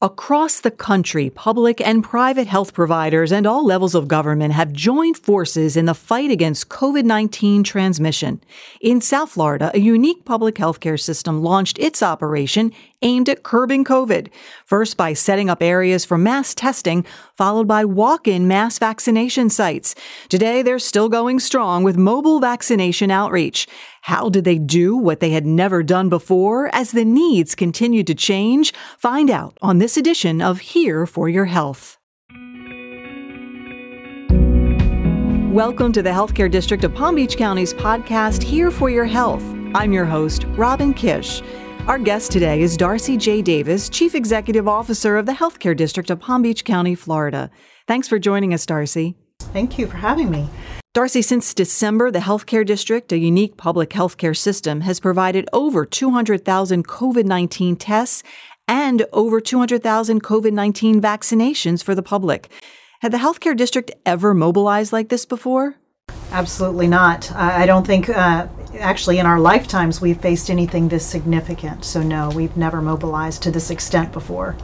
Across the country, public and private health providers and all levels of government have joined forces in the fight against COVID 19 transmission. In South Florida, a unique public healthcare system launched its operation aimed at curbing COVID, first by setting up areas for mass testing, followed by walk in mass vaccination sites. Today, they're still going strong with mobile vaccination outreach. How did they do what they had never done before as the needs continued to change? Find out on this edition of Here for Your Health. Welcome to the Healthcare District of Palm Beach County's podcast, Here for Your Health. I'm your host, Robin Kish. Our guest today is Darcy J. Davis, Chief Executive Officer of the Healthcare District of Palm Beach County, Florida. Thanks for joining us, Darcy. Thank you for having me. Darcy, since December, the Healthcare District, a unique public healthcare system, has provided over 200,000 COVID 19 tests and over 200,000 COVID 19 vaccinations for the public. Had the Healthcare District ever mobilized like this before? Absolutely not. I don't think, uh, actually, in our lifetimes, we've faced anything this significant. So, no, we've never mobilized to this extent before.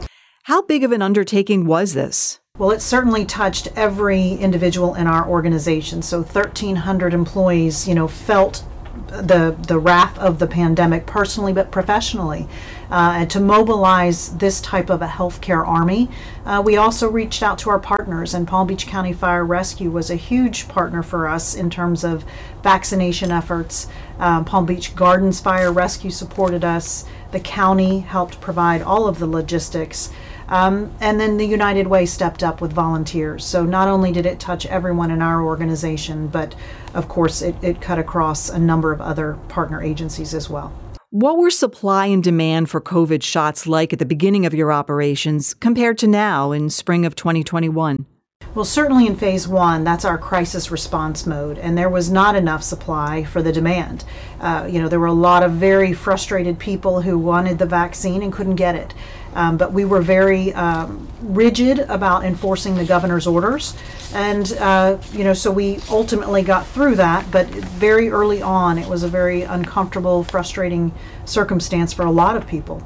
How big of an undertaking was this? Well, it certainly touched every individual in our organization. So 1,300 employees, you know, felt the the wrath of the pandemic personally, but professionally. Uh, and to mobilize this type of a healthcare army, uh, we also reached out to our partners, and Palm Beach County Fire Rescue was a huge partner for us in terms of vaccination efforts. Um, Palm Beach Gardens Fire Rescue supported us. The county helped provide all of the logistics. Um, and then the United Way stepped up with volunteers. So not only did it touch everyone in our organization, but of course it, it cut across a number of other partner agencies as well. What were supply and demand for COVID shots like at the beginning of your operations compared to now in spring of 2021? Well, certainly in phase one, that's our crisis response mode, and there was not enough supply for the demand. Uh, you know, there were a lot of very frustrated people who wanted the vaccine and couldn't get it. Um, but we were very um, rigid about enforcing the governor's orders. And, uh, you know, so we ultimately got through that. But very early on, it was a very uncomfortable, frustrating circumstance for a lot of people.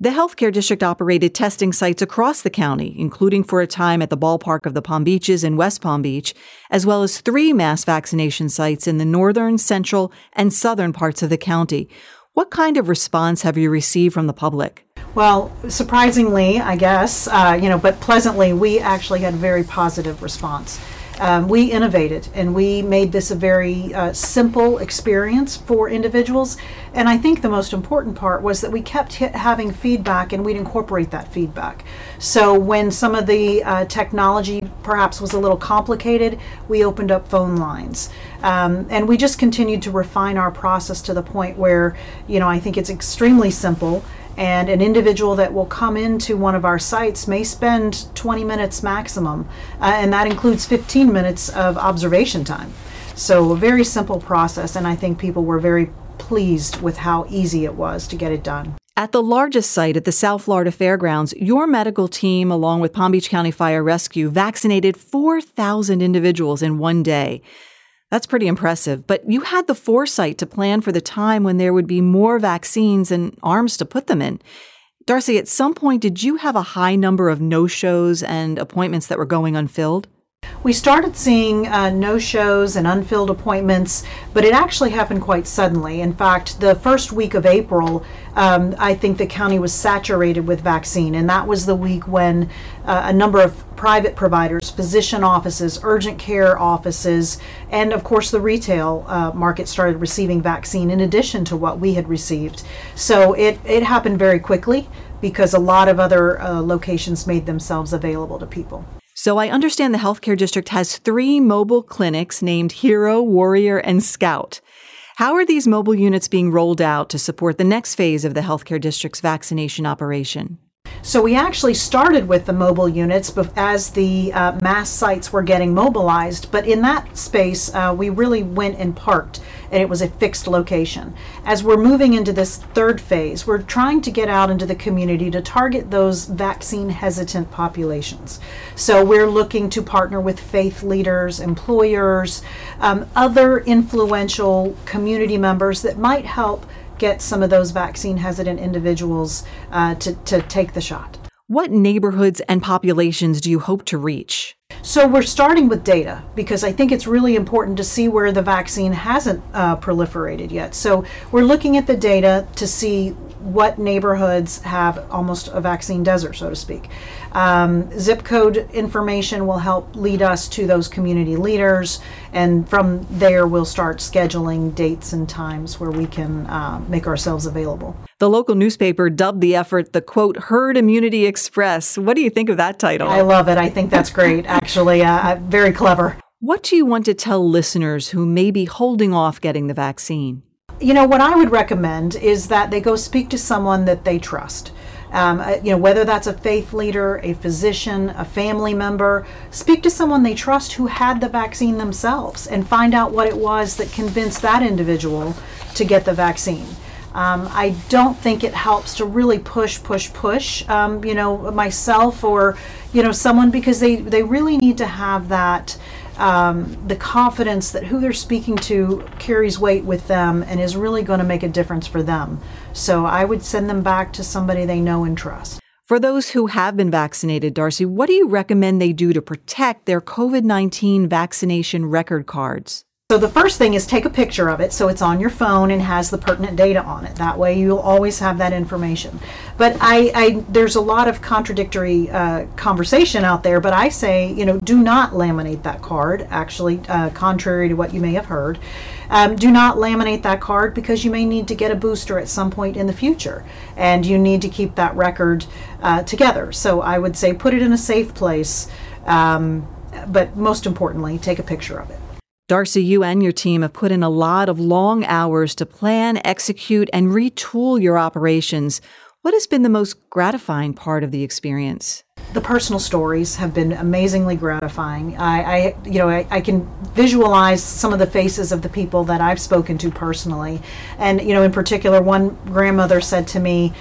The healthcare district operated testing sites across the county, including for a time at the ballpark of the Palm Beaches in West Palm Beach, as well as three mass vaccination sites in the northern, central, and southern parts of the county. What kind of response have you received from the public? Well, surprisingly, I guess, uh, you know, but pleasantly, we actually had a very positive response. Um, we innovated and we made this a very uh, simple experience for individuals. And I think the most important part was that we kept having feedback and we'd incorporate that feedback. So when some of the uh, technology perhaps was a little complicated, we opened up phone lines. Um, and we just continued to refine our process to the point where, you know, I think it's extremely simple and an individual that will come into one of our sites may spend 20 minutes maximum, uh, and that includes 15 minutes of observation time. So, a very simple process, and I think people were very pleased with how easy it was to get it done. At the largest site at the South Florida Fairgrounds, your medical team, along with Palm Beach County Fire Rescue, vaccinated 4,000 individuals in one day. That's pretty impressive. But you had the foresight to plan for the time when there would be more vaccines and arms to put them in. Darcy, at some point, did you have a high number of no shows and appointments that were going unfilled? We started seeing uh, no shows and unfilled appointments, but it actually happened quite suddenly. In fact, the first week of April, um, I think the county was saturated with vaccine, and that was the week when uh, a number of private providers, physician offices, urgent care offices, and of course the retail uh, market started receiving vaccine in addition to what we had received. So it, it happened very quickly because a lot of other uh, locations made themselves available to people. So I understand the healthcare district has three mobile clinics named Hero, Warrior, and Scout. How are these mobile units being rolled out to support the next phase of the healthcare district's vaccination operation? So we actually started with the mobile units as the uh, mass sites were getting mobilized, but in that space, uh, we really went and parked, and it was a fixed location. As we're moving into this third phase, we're trying to get out into the community to target those vaccine hesitant populations. So we're looking to partner with faith leaders, employers, um, other influential community members that might help get some of those vaccine hesitant individuals uh, to, to take the shot. What neighborhoods and populations do you hope to reach? So we're starting with data because I think it's really important to see where the vaccine hasn't uh, proliferated yet. So we're looking at the data to see what neighborhoods have almost a vaccine desert, so to speak. Um, zip code information will help lead us to those community leaders, and from there we'll start scheduling dates and times where we can uh, make ourselves available. The local newspaper dubbed the effort the quote herd immunity express. What do you think of that title? I love it. I think that's great. Actually, uh, uh, very clever. What do you want to tell listeners who may be holding off getting the vaccine? You know, what I would recommend is that they go speak to someone that they trust. Um, uh, you know, whether that's a faith leader, a physician, a family member, speak to someone they trust who had the vaccine themselves and find out what it was that convinced that individual to get the vaccine. Um, I don't think it helps to really push, push, push, um, you know, myself or, you know, someone because they, they really need to have that um, the confidence that who they're speaking to carries weight with them and is really going to make a difference for them. So I would send them back to somebody they know and trust. For those who have been vaccinated, Darcy, what do you recommend they do to protect their COVID 19 vaccination record cards? So the first thing is take a picture of it so it's on your phone and has the pertinent data on it. That way you'll always have that information. But I, I there's a lot of contradictory uh, conversation out there. But I say you know do not laminate that card. Actually, uh, contrary to what you may have heard, um, do not laminate that card because you may need to get a booster at some point in the future, and you need to keep that record uh, together. So I would say put it in a safe place. Um, but most importantly, take a picture of it. Darcy, you and your team have put in a lot of long hours to plan, execute, and retool your operations. What has been the most gratifying part of the experience? The personal stories have been amazingly gratifying. I, I you know, I, I, can visualize some of the faces of the people that I've spoken to personally, and you know, in particular, one grandmother said to me,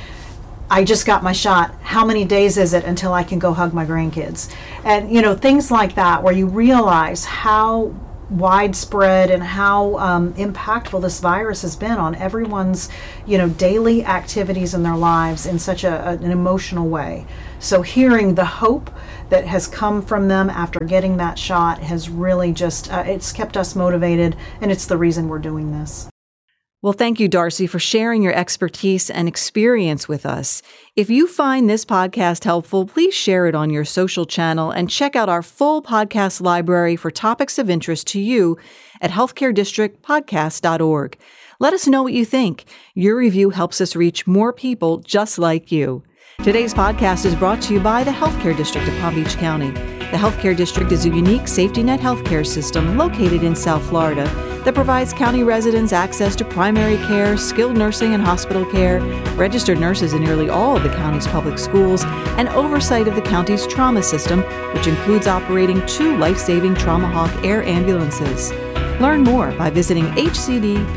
I just got my shot. How many days is it until I can go hug my grandkids? And you know, things like that where you realize how widespread and how um, impactful this virus has been on everyone's you know daily activities in their lives in such a, an emotional way. So hearing the hope that has come from them after getting that shot has really just uh, it's kept us motivated and it's the reason we're doing this well, thank you, Darcy, for sharing your expertise and experience with us. If you find this podcast helpful, please share it on your social channel and check out our full podcast library for topics of interest to you at healthcaredistrictpodcast.org. Let us know what you think. Your review helps us reach more people just like you. Today's podcast is brought to you by the Healthcare District of Palm Beach County. The Healthcare District is a unique safety net healthcare system located in South Florida that provides county residents access to primary care, skilled nursing and hospital care, registered nurses in nearly all of the county's public schools, and oversight of the county's trauma system, which includes operating two life saving Trauma Hawk air ambulances. Learn more by visiting hcdpbc.org.